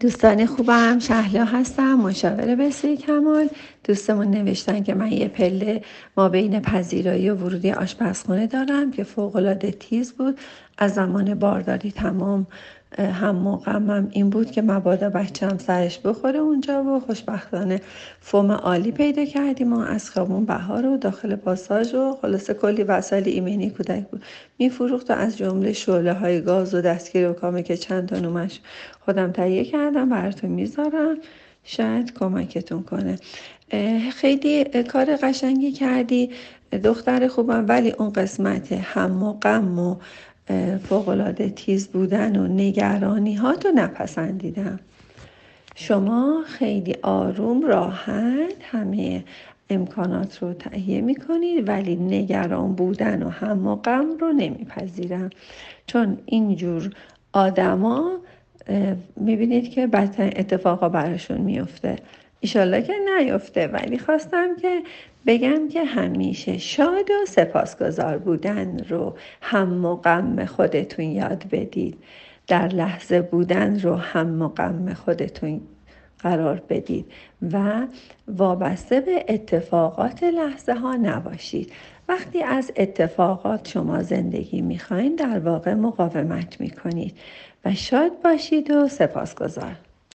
دوستان خوبم شهلا هستم مشاور بسیار کمال. دوستمون نوشتن که من یه پله ما بین پذیرایی و ورودی آشپزخونه دارم که فوقالعاده تیز بود. از زمان بارداری تمام هم موقعم این بود که مبادا بچم سرش بخوره اونجا و خوشبختانه فوم عالی پیدا کردیم و از خیابون بهار و داخل پاساژ و خلاصه کلی وسایل ایمنی کودک بود. میفروخت و از جمله شعله های گاز و دستگیر و کامه که چند تا نومش خودم تهیه کردم براتون می‌ذارم. شاید کمکتون کنه. خیلی کار قشنگی کردی. دختر خوبم ولی اون قسمت هم و غم و فوقالعاده تیز بودن و نگرانی ها تو نپسندیدم. شما خیلی آروم راحت همه امکانات رو تهیه می‌کنید ولی نگران بودن و هم و غم رو نمیپذیرم. چون اینجور آدما می‌بینید که بدترین اتفاقا براشون میفته ایشالله که نیفته. ولی خواستم که بگم که همیشه شاد و سپاسگزار بودن رو هم و خودتون یاد بدید. در لحظه بودن رو هم و خودتون قرار بدید و وابسته به اتفاقات لحظه ها نباشید. وقتی از اتفاقات شما زندگی می‌خواین در واقع مقاومت می‌کنید و شاد باشید و سپاسگزار.